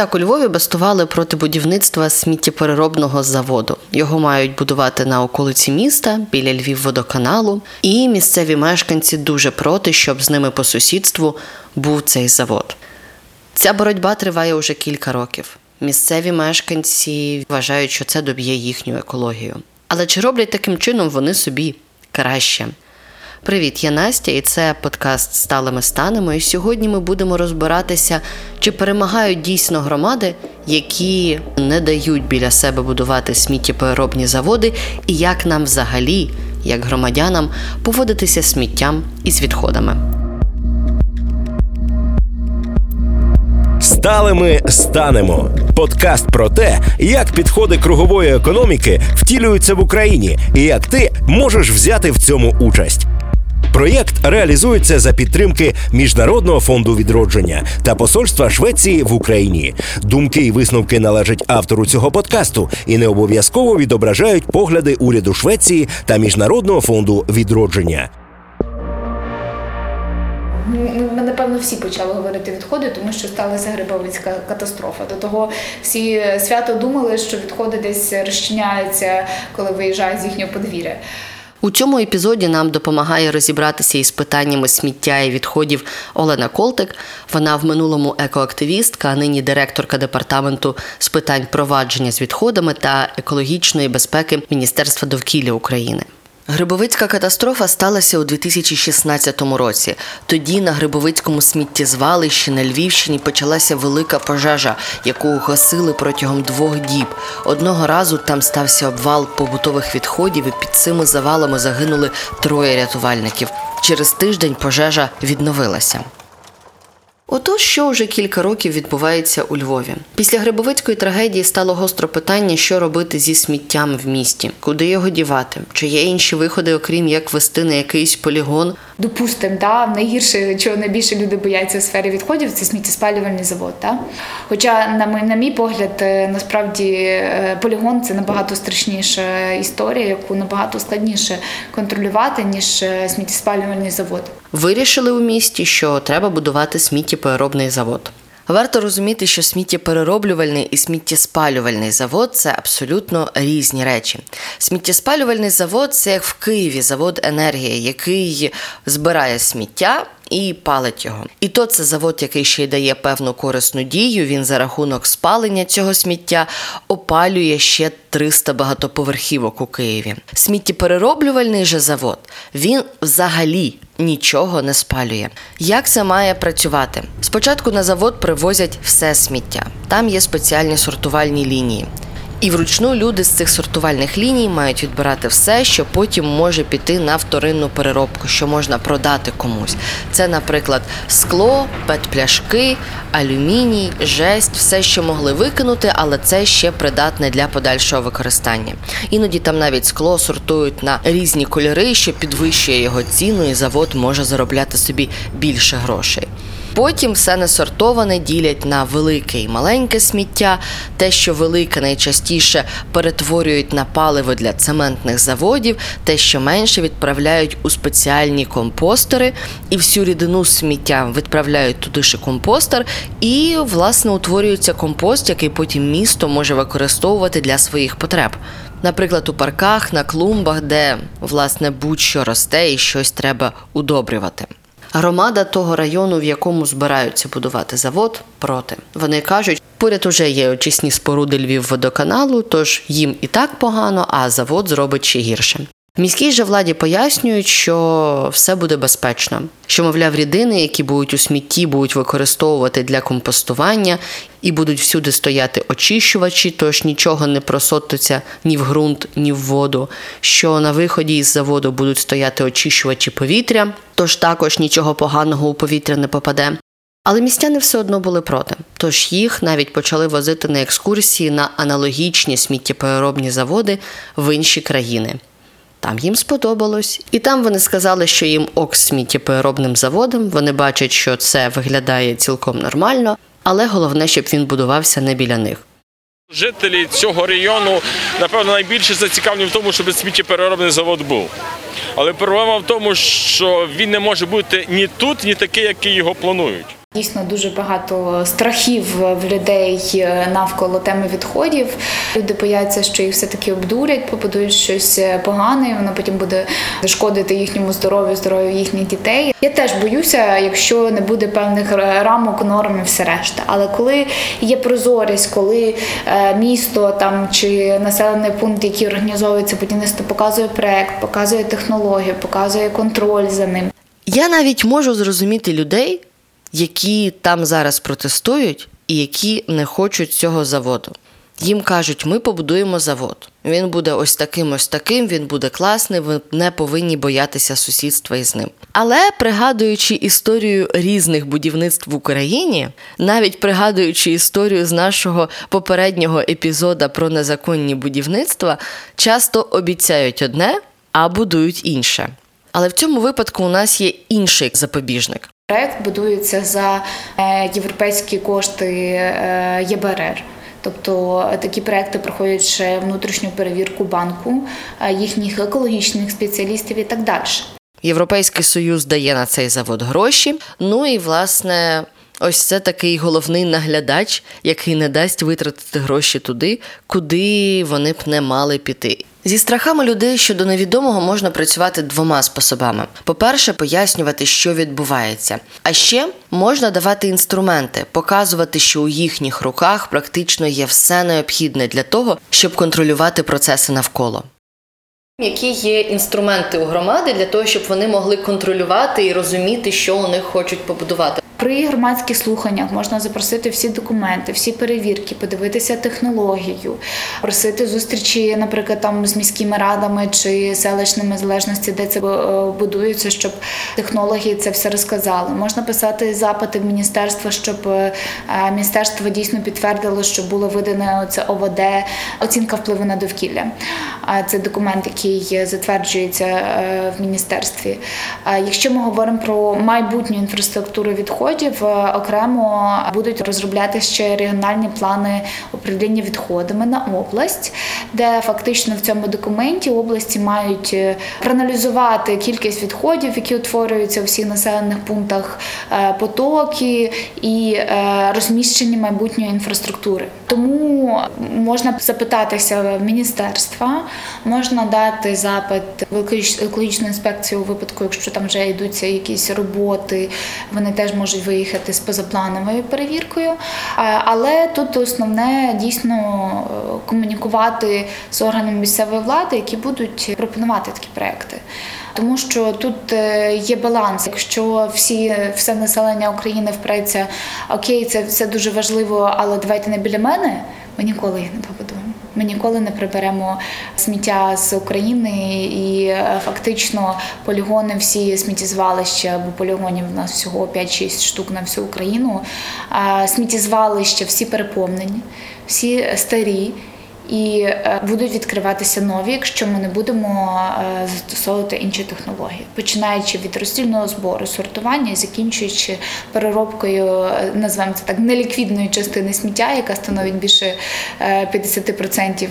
Так, у Львові бастували проти будівництва сміттєпереробного заводу. Його мають будувати на околиці міста біля Львів-водоканалу, і місцеві мешканці дуже проти, щоб з ними по сусідству був цей завод. Ця боротьба триває уже кілька років. Місцеві мешканці вважають, що це доб'є їхню екологію. Але чи роблять таким чином вони собі краще? Привіт, я Настя, і це подкаст Сталими станемо. І сьогодні ми будемо розбиратися, чи перемагають дійсно громади, які не дають біля себе будувати сміттєпереробні заводи, і як нам взагалі, як громадянам, поводитися з сміттям і з відходами. Сталими станемо. Подкаст про те, як підходи кругової економіки втілюються в Україні, і як ти можеш взяти в цьому участь. Проєкт реалізується за підтримки Міжнародного фонду відродження та посольства Швеції в Україні. Думки і висновки належать автору цього подкасту і не обов'язково відображають погляди уряду Швеції та Міжнародного фонду відродження. Ми напевно всі почали говорити відходи, тому що сталася грибовицька катастрофа. До того всі свято думали, що відходи десь розчиняються, коли виїжджають з їхнього подвір'я. У цьому епізоді нам допомагає розібратися із питаннями сміття і відходів Олена Колтик. Вона в минулому екоактивістка, а нині директорка департаменту з питань провадження з відходами та екологічної безпеки Міністерства довкілля України. Грибовицька катастрофа сталася у 2016 році. Тоді на Грибовицькому сміттєзвалищі на Львівщині почалася велика пожежа, яку гасили протягом двох діб. Одного разу там стався обвал побутових відходів, і під цими завалами загинули троє рятувальників. Через тиждень пожежа відновилася. Отож, що вже кілька років відбувається у Львові. Після Грибовицької трагедії стало гостро питання, що робити зі сміттям в місті, куди його дівати, чи є інші виходи, окрім як вести на якийсь полігон. Допустимо, да, найгірше, чого найбільше люди бояться в сфері відходів, це сміттєспалювальний завод. Да? Хоча, на мій, на мій погляд, е, насправді е, полігон це набагато страшніша історія, яку набагато складніше контролювати, ніж е, сміттєспалювальний завод. Вирішили у місті, що треба будувати сміттєпереробний завод. Варто розуміти, що сміттєперероблювальний і сміттєспалювальний завод це абсолютно різні речі. Сміттєспалювальний завод це як в Києві завод енергії, який збирає сміття. І палить його. І то це завод, який ще й дає певну корисну дію. Він за рахунок спалення цього сміття опалює ще 300 багатоповерхівок у Києві. Сміттєперероблювальний же завод він взагалі нічого не спалює. Як це має працювати? Спочатку на завод привозять все сміття. Там є спеціальні сортувальні лінії. І вручну люди з цих сортувальних ліній мають відбирати все, що потім може піти на вторинну переробку, що можна продати комусь. Це, наприклад, скло, петпляшки, алюміній, жесть, все, що могли викинути, але це ще придатне для подальшого використання. Іноді там навіть скло сортують на різні кольори, що підвищує його ціну, і завод може заробляти собі більше грошей. Потім все несортоване ділять на велике і маленьке сміття. Те, що велике найчастіше перетворюють на паливо для цементних заводів, те, що менше відправляють у спеціальні компостери, і всю рідину сміття відправляють туди ж компостер, і власне утворюється компост, який потім місто може використовувати для своїх потреб. Наприклад, у парках, на клумбах, де власне будь-що росте і щось треба удобрювати. Громада того району, в якому збираються будувати завод, проти. Вони кажуть, поряд уже є очисні споруди Львів-водоканалу, тож їм і так погано, а завод зробить ще гірше. Міській же владі пояснюють, що все буде безпечно, що, мовляв, рідини, які будуть у смітті, будуть використовувати для компостування і будуть всюди стояти очищувачі, тож нічого не просотиться ні в ґрунт, ні в воду. Що на виході із заводу будуть стояти очищувачі повітря, тож також нічого поганого у повітря не попаде. Але містяни все одно були проти, тож їх навіть почали возити на екскурсії на аналогічні сміттєпереробні заводи в інші країни. Там їм сподобалось, і там вони сказали, що їм ок сміттєпереробним заводом. Вони бачать, що це виглядає цілком нормально, але головне, щоб він будувався не біля них. Жителі цього району, напевно, найбільше зацікавлені в тому, щоб сміттєпереробний завод був. Але проблема в тому, що він не може бути ні тут, ні такий, який його планують. Дійсно, дуже багато страхів в людей навколо теми відходів. Люди бояться, що їх все таки обдурять, побудують щось погане, воно потім буде шкодити їхньому здоров'ю, здоров'ю їхніх дітей. Я теж боюся, якщо не буде певних рамок, норм і все решта. Але коли є прозорість, коли е, місто там чи населений пункт, який організовується будівництво, показує проект, показує технологію, показує контроль за ним. Я навіть можу зрозуміти людей які там зараз протестують і які не хочуть цього заводу. Їм кажуть, ми побудуємо завод. Він буде ось таким, ось таким, він буде класний, ви не повинні боятися сусідства із ним. Але пригадуючи історію різних будівництв в Україні, навіть пригадуючи історію з нашого попереднього епізода про незаконні будівництва, часто обіцяють одне, а будують інше. Але в цьому випадку у нас є інший запобіжник. Проект будується за е, європейські кошти е, ЄБРР. Тобто е, такі проекти проходять ще внутрішню перевірку банку, їхніх екологічних спеціалістів і так далі. Європейський союз дає на цей завод гроші. Ну і власне. Ось це такий головний наглядач, який не дасть витратити гроші туди, куди вони б не мали піти. Зі страхами людей щодо невідомого можна працювати двома способами: по-перше, пояснювати, що відбувається. А ще можна давати інструменти, показувати, що у їхніх руках практично є все необхідне для того, щоб контролювати процеси навколо. Які є інструменти у громади для того, щоб вони могли контролювати і розуміти, що у них хочуть побудувати? При громадських слуханнях можна запросити всі документи, всі перевірки, подивитися технологію, просити зустрічі, наприклад, там з міськими радами чи селищними залежності, де це е, будується, щоб технології це все розказали. Можна писати запити в міністерство, щоб е, міністерство дійсно підтвердило, що було видане це ОВД, оцінка впливу на довкілля. Це документ, який затверджується е, в міністерстві. Якщо ми говоримо про майбутню інфраструктуру відходів, відходів е, окремо будуть розробляти ще регіональні плани управління відходами на область, де фактично в цьому документі області мають е, проаналізувати кількість відходів, які утворюються у всіх населених пунктах, е, потоки і розміщення майбутньої інфраструктури. Тому можна запитатися в міністерства, можна дати запит в екологічну інспекцію у випадку, якщо там вже йдуться якісь роботи, вони теж можуть виїхати з позаплановою перевіркою. Але тут основне дійсно комунікувати з органами місцевої влади, які будуть пропонувати такі проекти. Тому що тут е, є баланс. Якщо всі все населення України впреться, окей, це все дуже важливо, але давайте не біля мене, ми ніколи їх не побудуємо. Ми ніколи не приберемо сміття з України і е, фактично полігони, всі сміттєзвалища, бо полігонів у нас всього 5-6 штук на всю Україну. Сміттєзвалища всі переповнені, всі старі і е, будуть відкриватися нові, якщо ми не будемо е, застосовувати інші технології, починаючи від роздільного збору, сортування, закінчуючи переробкою, е, називаємо це так, неліквідної частини сміття, яка становить більше 50%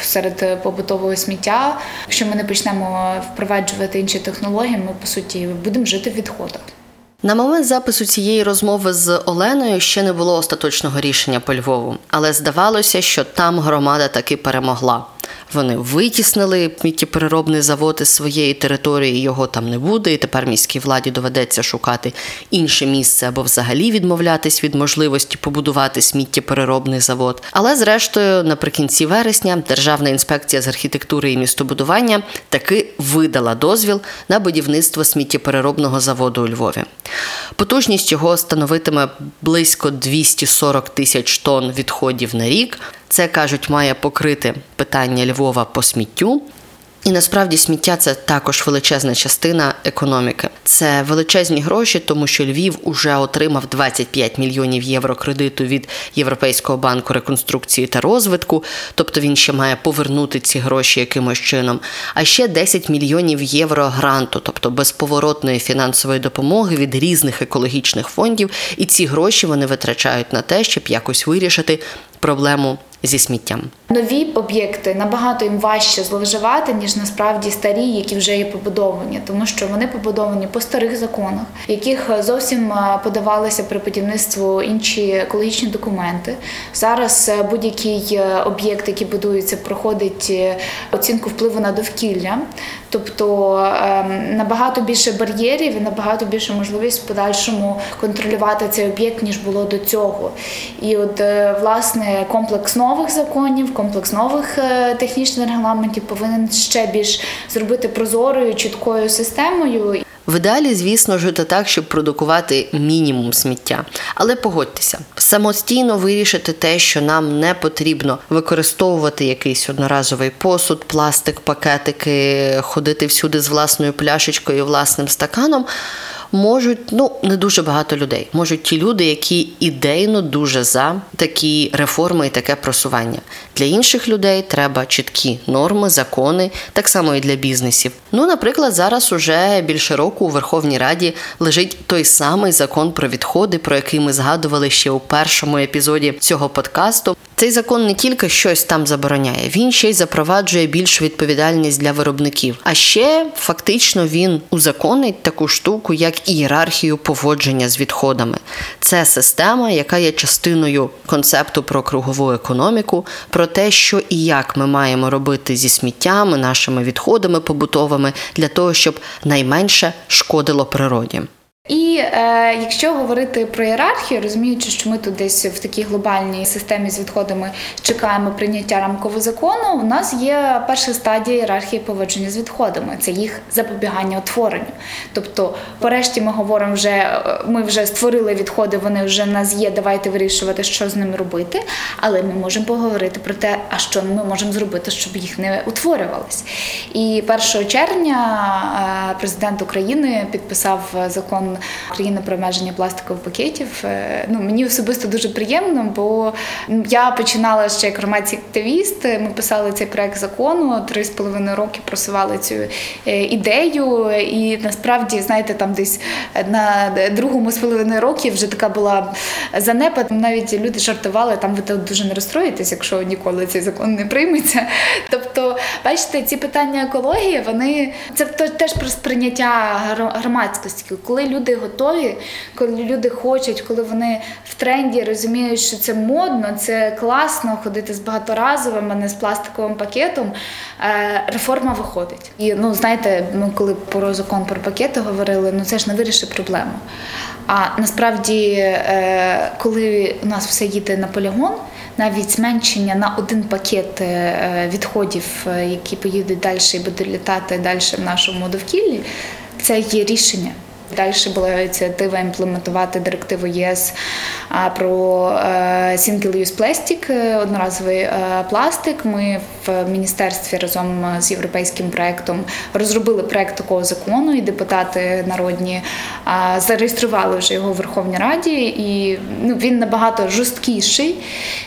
серед побутового сміття. Якщо ми не почнемо впроваджувати інші технології, ми по суті будемо жити в відходах. На момент запису цієї розмови з Оленою ще не було остаточного рішення по Львову, але здавалося, що там громада таки перемогла. Вони витіснили сміттєпереробний завод із своєї території, його там не буде, і тепер міській владі доведеться шукати інше місце або взагалі відмовлятись від можливості побудувати сміттєпереробний завод. Але, зрештою, наприкінці вересня Державна інспекція з архітектури і містобудування таки видала дозвіл на будівництво сміттєпереробного заводу у Львові. Потужність його становитиме близько 240 тисяч тонн відходів на рік. Це кажуть, має покрити питання Львова по сміттю. І насправді сміття це також величезна частина економіки. Це величезні гроші, тому що Львів уже отримав 25 мільйонів євро кредиту від Європейського банку реконструкції та розвитку, тобто він ще має повернути ці гроші якимось чином. А ще 10 мільйонів євро гранту, тобто безповоротної фінансової допомоги від різних екологічних фондів. І ці гроші вони витрачають на те, щоб якось вирішити проблему зі сміттям. Нові об'єкти набагато їм важче зловживати, ніж насправді старі, які вже є побудовані, тому що вони побудовані по старих законах, яких зовсім подавалися при будівництву інші екологічні документи. Зараз е, будь-який е, об'єкт, який будується, проходить е, оцінку впливу на довкілля, тобто ем, набагато більше бар'єрів і набагато більше можливість в подальшому контролювати цей об'єкт ніж було до цього. І от власне комплекс нових законів комплекс нових е, технічних регламентів повинен ще більш зробити прозорою, чіткою системою. В ідеалі, звісно, жити так, щоб продукувати мінімум сміття. Але погодьтеся, самостійно вирішити те, що нам не потрібно використовувати якийсь одноразовий посуд, пластик, пакетики, ходити всюди з власною пляшечкою, власним стаканом можуть ну не дуже багато людей. Можуть ті люди, які ідейно дуже за такі реформи і таке просування. Для інших людей треба чіткі норми, закони, так само і для бізнесів. Ну, наприклад, зараз уже більше року у Верховній Раді лежить той самий закон про відходи, про який ми згадували ще у першому епізоді цього подкасту. Цей закон не тільки щось там забороняє, він ще й запроваджує більшу відповідальність для виробників. А ще фактично він узаконить таку штуку, як ієрархію поводження з відходами. Це система, яка є частиною концепту про кругову економіку, про те, що і як ми маємо робити зі сміттями, нашими відходами побутовими для того, щоб найменше шкодило природі. І е, якщо говорити про ієрархію, розуміючи, що ми тут десь в такій глобальній системі з відходами чекаємо прийняття рамкового закону, у нас є перша стадія ієрархії поводження з відходами це їх запобігання утворенню. Тобто, порешті ми говоримо, вже е, ми вже створили відходи, вони вже в нас є. Давайте вирішувати, що з ними робити. Але ми можемо поговорити про те, а що ми можемо зробити, щоб їх не утворювалось. І 1 червня е, президент України підписав закон. України про обмеження пластикових пакетів. Е, ну мені особисто дуже приємно, бо я починала ще як громадський активіст. Ми писали цей проект закону три з половиною роки просували цю е, ідею. І насправді, знаєте, там десь на другому з половиною роки вже така була занепад. Навіть люди жартували, там ви дуже не розстроїтесь, якщо ніколи цей закон не прийметься. Тобто, бачите, ці питання екології, вони це теж про сприйняття громадськості, коли люди люди готові, коли люди хочуть, коли вони в тренді розуміють, що це модно, це класно ходити з багаторазовим, а не з пластиковим пакетом. Е, реформа виходить. І ну знаєте, ми коли про закон про пакети говорили, ну це ж не вирішить проблему. А насправді, е, коли у нас все їде на полігон, навіть зменшення на один пакет е, відходів, які поїдуть далі і будуть літати далі в нашому довкіллі, це є рішення. Далі була ініціатива імплементувати директиву ЄС про е, single-use plastic, е, одноразовий е, пластик. Ми в міністерстві разом з європейським проектом розробили проект такого закону, і депутати народні зареєстрували вже його в Верховній Раді, і ну, він набагато жорсткіший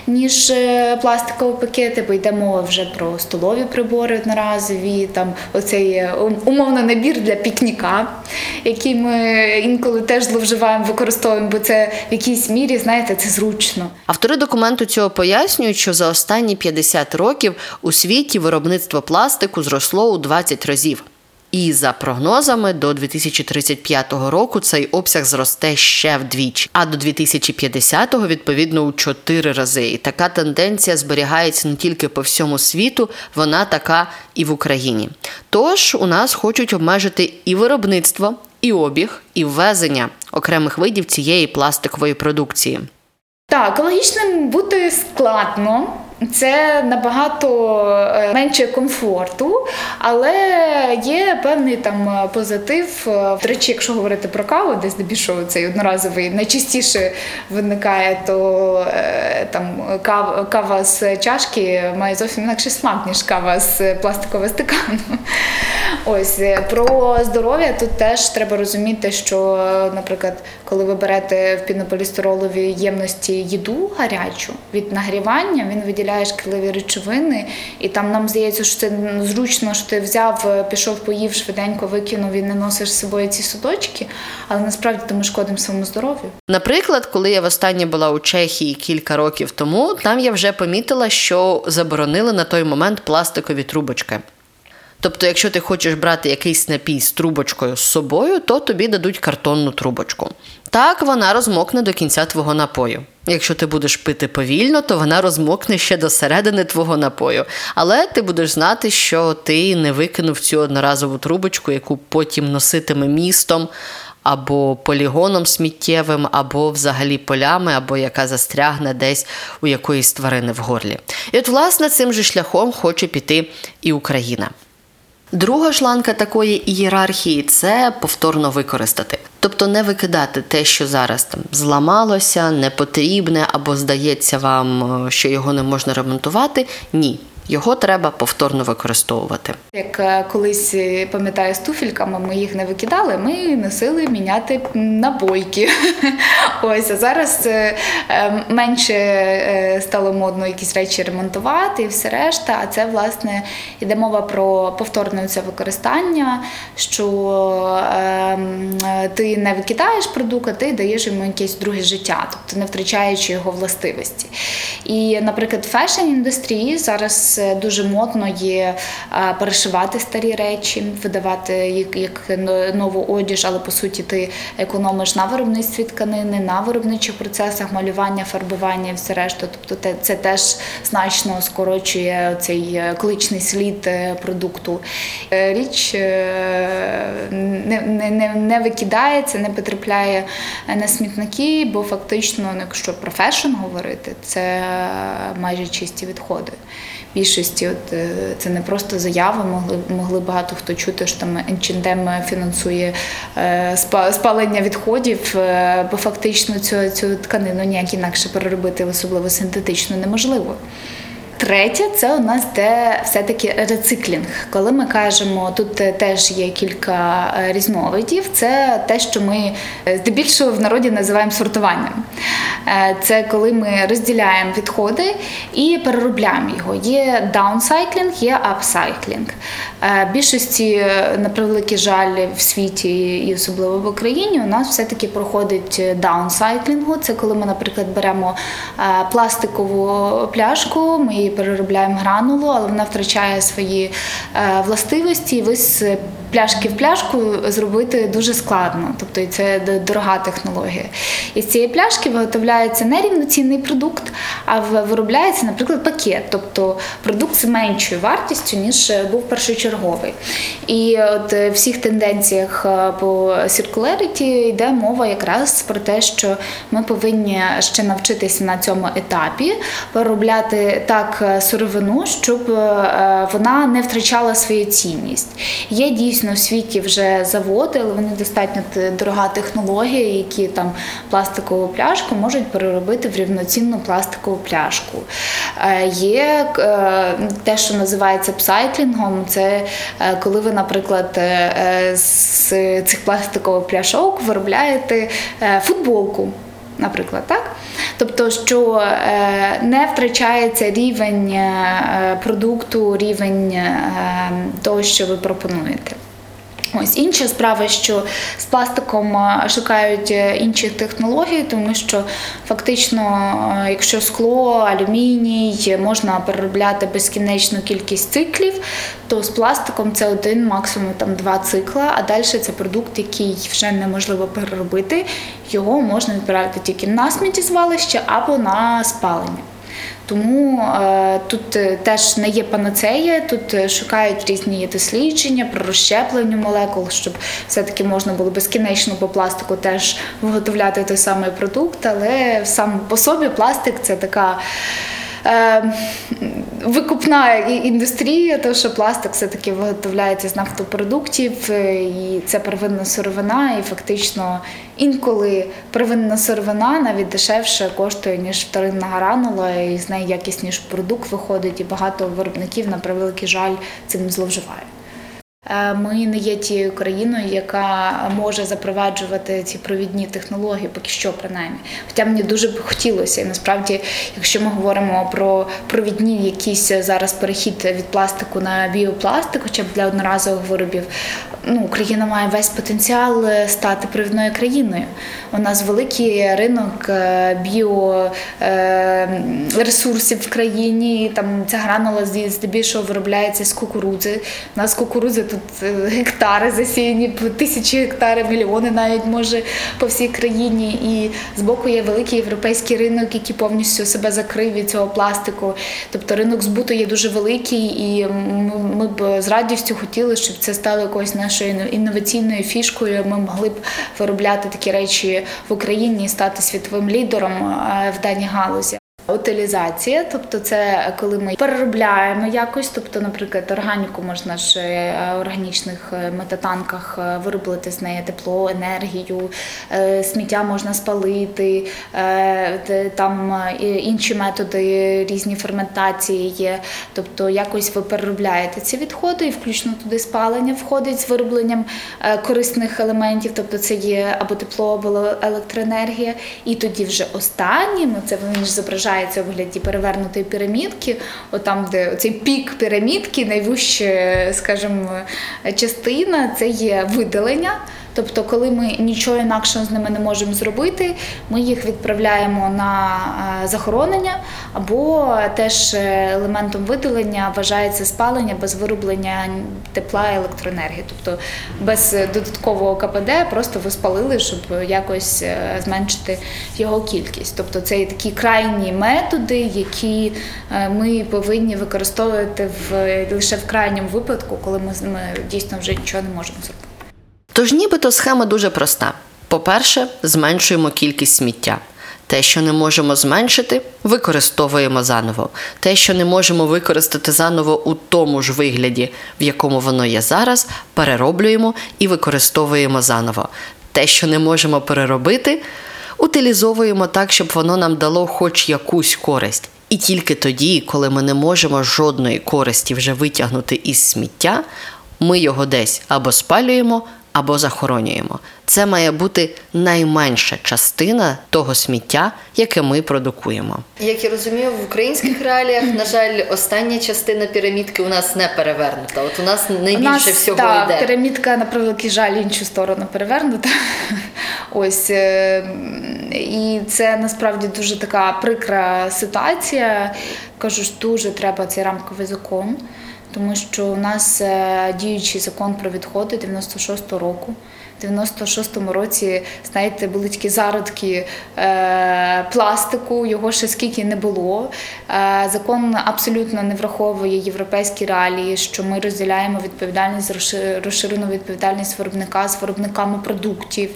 ніж пластикові пакети, бо йде мова вже про столові прибори одноразові, там оцей умовно набір для пікніка, який ми інколи теж зловживаємо, використовуємо, бо це в якійсь мірі, знаєте, це зручно. Автори документу цього пояснюють, що за останні 50 років у світі виробництво пластику зросло у 20 разів. І за прогнозами до 2035 року цей обсяг зросте ще вдвічі, а до 2050-го, відповідно у 4 рази. І така тенденція зберігається не тільки по всьому світу, вона така і в Україні. Тож у нас хочуть обмежити і виробництво, і обіг, і ввезення окремих видів цієї пластикової продукції. Так, екологічним бути складно. Це набагато е, менше комфорту, але є певний там позитив. До речі, якщо говорити про каву, десь здебільшого цей одноразовий найчастіше виникає, то е, там кава, кава з чашки має зовсім інакший смак, ніж кава з пластикового стакану. Ось е, про здоров'я тут теж треба розуміти, що, наприклад, коли ви берете в пінополістироловій ємності їду гарячу від нагрівання, він виділяє шкідливі речовини, і там нам здається, що це зручно, що ти взяв, е, пішов, поїв, швиденько викинув і не носиш з собою ці судочки, але насправді ти ми шкодимо своєму здоров'ю. Наприклад, коли я востаннє була у Чехії кілька років тому, там я вже помітила, що заборонили на той момент пластикові трубочки. Тобто, якщо ти хочеш брати якийсь напій з трубочкою з собою, то тобі дадуть картонну трубочку. Так вона розмокне до кінця твого напою. Якщо ти будеш пити повільно, то вона розмокне ще до середини твого напою. Але ти будеш знати, що ти не викинув цю одноразову трубочку, яку потім носитиме містом, або полігоном сміттєвим, або взагалі полями, або яка застрягне десь у якоїсь тварини в горлі. І от, власне, цим же шляхом хоче піти і Україна. Друга шланка такої ієрархії це повторно використати. Тобто не викидати те, що зараз там зламалося, непотрібне або здається вам, е, що його не можна ремонтувати. Ні. Його треба повторно використовувати. Як е, колись е, пам'ятаю з туфельками, ми їх не викидали, ми носили міняти набойки. Ось а зараз е, менше стало модно якісь речі ремонтувати і все решта. А це власне йде мова про повторне це використання, що ти не викидаєш продукт, а ти даєш йому якесь друге життя, тобто не втрачаючи його властивості. І, наприклад, фешн-індустрії зараз е, дуже модно є е, перешивати старі речі, видавати як, нову одіж, але по суті ти економиш на виробництві тканини, на виробничих процесах малювання, фарбування і все решта. Тобто це теж значно скорочує цей екологічний слід е, продукту. Е, Річ е, не, не, не, викидається, не потрапляє на смітники, бо фактично, якщо про fashion говорити, це майже чисті відходи. Більшості, от е, це не просто заяви, могли могли багато хто чути, що там H&M фінансує е, спалення відходів, е, бо фактично цю, цю тканину ніяк інакше переробити, особливо синтетично, неможливо. Третє, це у нас йде все-таки рециклінг. Коли ми кажемо, тут е, теж є кілька е, різновидів, це те, що ми е, здебільшого в народі називаємо сортуванням. Це коли ми розділяємо відходи і переробляємо його. Є downcycling, є upcycling. Більшості, на превеликий жаль, в світі і особливо в Україні, у нас все-таки проходить даунсайклінгу. Це коли ми, наприклад, беремо пластикову пляшку, ми її переробляємо гранулу, але вона втрачає свої е, властивості. І ви з пляшки в пляшку зробити дуже складно, тобто це дорога технологія. І з цієї пляшки виготовляється не рівноцінний продукт, а виробляється, наприклад, пакет, тобто продукт з меншою вартістю, ніж е, був першочерговий. І от е, в всіх тенденціях е, по circularity йде мова якраз про те, що ми повинні ще навчитися на цьому етапі переробляти так сировину, щоб вона не втрачала свою цінність. Є дійсно в світі вже заводи, але вони достатньо дорога технологія, які там пластикову пляшку можуть переробити в рівноцінну пластикову пляшку. Е, Є е, те, що називається псайклінгом, це е, коли ви, наприклад, з цих пластикових пляшок виробляєте футболку. Наприклад, так? Тобто, що не втрачається рівень продукту, рівень того, що ви пропонуєте. Ось інша справа, що з пластиком е, шукають е, інших технологій, тому що фактично, е, якщо скло, алюміній можна переробляти безкінечну кількість циклів, то з пластиком це один, максимум там два цикла, а далі це продукт, який вже неможливо переробити. Його можна відправити тільки на сміттєзвалище або на спалення. Тому е, тут е, теж не є панацея, тут е, шукають різні дослідження про розщеплення молекул, щоб все-таки можна було безкінечно по пластику теж виготовляти той самий продукт, але сам по собі пластик це така. Е, викупна індустрія, тому що пластик все-таки виготовляється з нафтопродуктів, е, і це первинна сировина, і фактично інколи первинна сировина навіть дешевше коштує, ніж вторинна гранула, і з неї якісніше продукт виходить, і багато виробників, на превеликий жаль, цим зловживає. Е, Ми не є тією країною, яка може запроваджувати ці провідні технології, поки що принаймні. Хоча мені дуже б хотілося. І насправді, якщо ми говоримо про провідні якісь зараз перехід від пластику на біопластик, хоча б для одноразових виробів, ну Україна має весь потенціал е, стати провідною країною. У нас великий ринок е, біоресурсів в країні. Там ця гранула здебільшого виробляється з кукурудзи. У нас кукурудзи тут е, гектари засіяні, тисячі гектарів, мільйони навіть може по всій країні. І збоку є великий європейський ринок, який повністю себе закрив від цього пластику. Тобто ринок збуту є дуже великий, і ми б з радістю хотіли, щоб це стало якоюсь нашою іно- інноваційною фішкою. Ми могли б виробляти такі речі в Україні і стати світовим лідером е, в даній галузі. Утилізація, тобто це коли ми переробляємо якось, тобто, наприклад, органіку можна ж е, в органічних е, метатанках е, виробити з неї тепло, енергію, е, сміття можна спалити, е, там е, інші методи, різні ферментації є. Тобто якось ви переробляєте ці відходи, і включно туди спалення входить з виробленням е, корисних елементів, тобто це є або тепло, або електроенергія. І тоді вже останнім, це він ж зображається у вигляді перевернутої пірамідки, отам, де цей пік пірамідки, найвища, скажімо, частина це є видалення. Тобто, коли ми нічого інакшого з ними не можемо зробити, ми їх відправляємо на е, захоронення, або теж е, елементом видалення вважається спалення без вироблення тепла і електроенергії. Тобто без додаткового КПД просто ви спалили, щоб якось е, зменшити його кількість. Тобто це є такі крайні методи, які ми повинні використовувати в лише в крайньому випадку, коли ми, з- ми дійсно вже нічого не можемо зробити. Тож нібито схема дуже проста. По-перше, зменшуємо кількість сміття. Те, що не можемо зменшити, використовуємо заново. Те, що не можемо використати заново у тому ж вигляді, в якому воно є зараз, перероблюємо і використовуємо заново. Те, що не можемо переробити, утилізовуємо так, щоб воно нам дало хоч якусь користь. І тільки тоді, коли ми не можемо жодної користі вже витягнути із сміття, ми його десь або спалюємо, або захоронюємо. Це має бути найменша частина того сміття, яке ми продукуємо. Як я розумію, в українських реаліях, на жаль, остання частина пірамідки у нас не перевернута. От у нас найбільше У нас, всього так, йде. Пірамідка, на превеликий жаль, іншу сторону перевернута. Ось е, і це насправді дуже така прикра ситуація. Кажу ж, дуже треба цей рамковий закон, тому що у нас е, діючий закон про відходи 96-го року. В 96-му році, знаєте, були такі зародки е, пластику, його ще скільки не було. Е, закон абсолютно не враховує європейські реалії, що ми розділяємо відповідальність, розши- розширену відповідальність виробника з виробниками продуктів.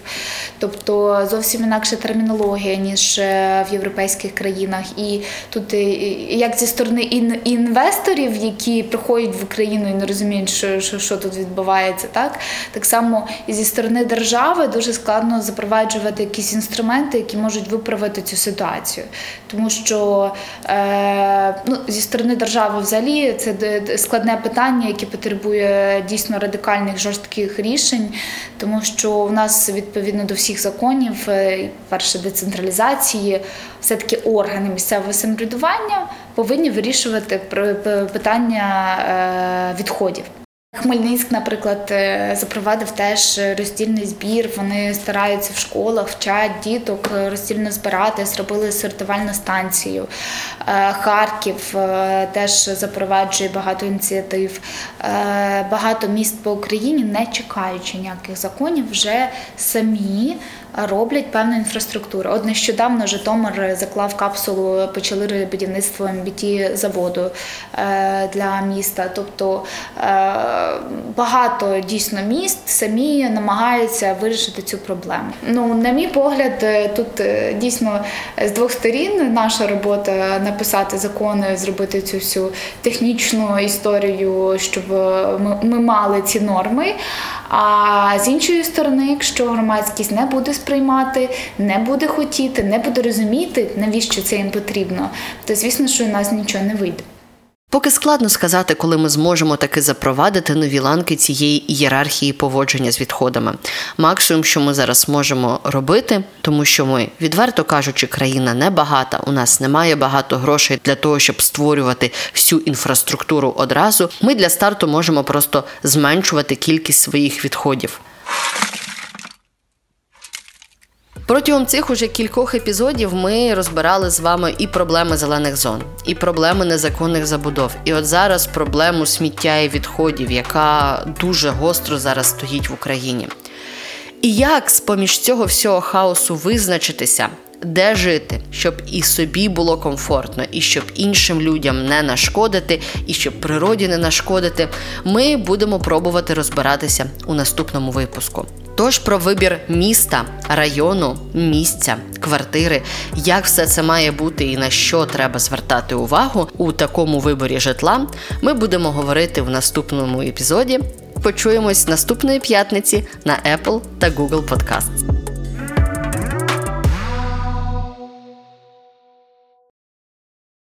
Тобто зовсім інакша термінологія, ніж е, в європейських країнах. І тут е, як зі сторони ін- інвесторів, які приходять в Україну і не розуміють, що, що, що тут відбувається, так так само і зі сторони держави дуже складно запроваджувати якісь інструменти, які можуть виправити цю ситуацію. Тому що е, ну, зі сторони держави взагалі це складне питання, яке потребує дійсно радикальних жорстких рішень, тому що у нас відповідно до всіх законів, е, перше децентралізації, все-таки органи місцевого самоврядування повинні вирішувати питання е, відходів. Хмельницьк, наприклад, е, запровадив теж роздільний збір. Вони стараються в школах, вчать діток е, роздільно збирати, зробили сортувальну станцію. Е, Харків теж запроваджує багато ініціатив. Багато міст по Україні, не чекаючи ніяких законів, вже самі роблять певну інфраструктуру. От нещодавно Житомир заклав капсулу, почали будівництво МБТ заводу е, для міста. Тобто е, багато дійсно міст самі намагаються вирішити цю проблему. Ну, на мій погляд, е, тут дійсно з двох сторін наша робота написати закони, зробити цю всю технічну історію, щоб ми мали ці норми. А з іншої сторони, якщо громадськість не буде сприймати, не буде хотіти, не буде розуміти, навіщо це їм потрібно, то звісно, що у нас нічого не вийде. Поки складно сказати, коли ми зможемо таки запровадити нові ланки цієї ієрархії поводження з відходами. Максимум, що ми зараз можемо робити, тому що ми, відверто кажучи, країна небагата, у нас немає багато грошей для того, щоб створювати всю інфраструктуру одразу. Ми для старту можемо просто зменшувати кількість своїх відходів. Протягом цих уже кількох епізодів ми розбирали з вами і проблеми зелених зон, і проблеми незаконних забудов. І от зараз проблему сміття і відходів, яка дуже гостро зараз стоїть в Україні. І як з поміж цього всього хаосу визначитися, де жити, щоб і собі було комфортно, і щоб іншим людям не нашкодити, і щоб природі не нашкодити, ми будемо пробувати розбиратися у наступному випуску. Тож про вибір міста, району, місця, квартири, як все це має бути і на що треба звертати увагу у такому виборі житла, ми будемо говорити в наступному епізоді. Почуємось наступної п'ятниці на Apple та Google Podcasts.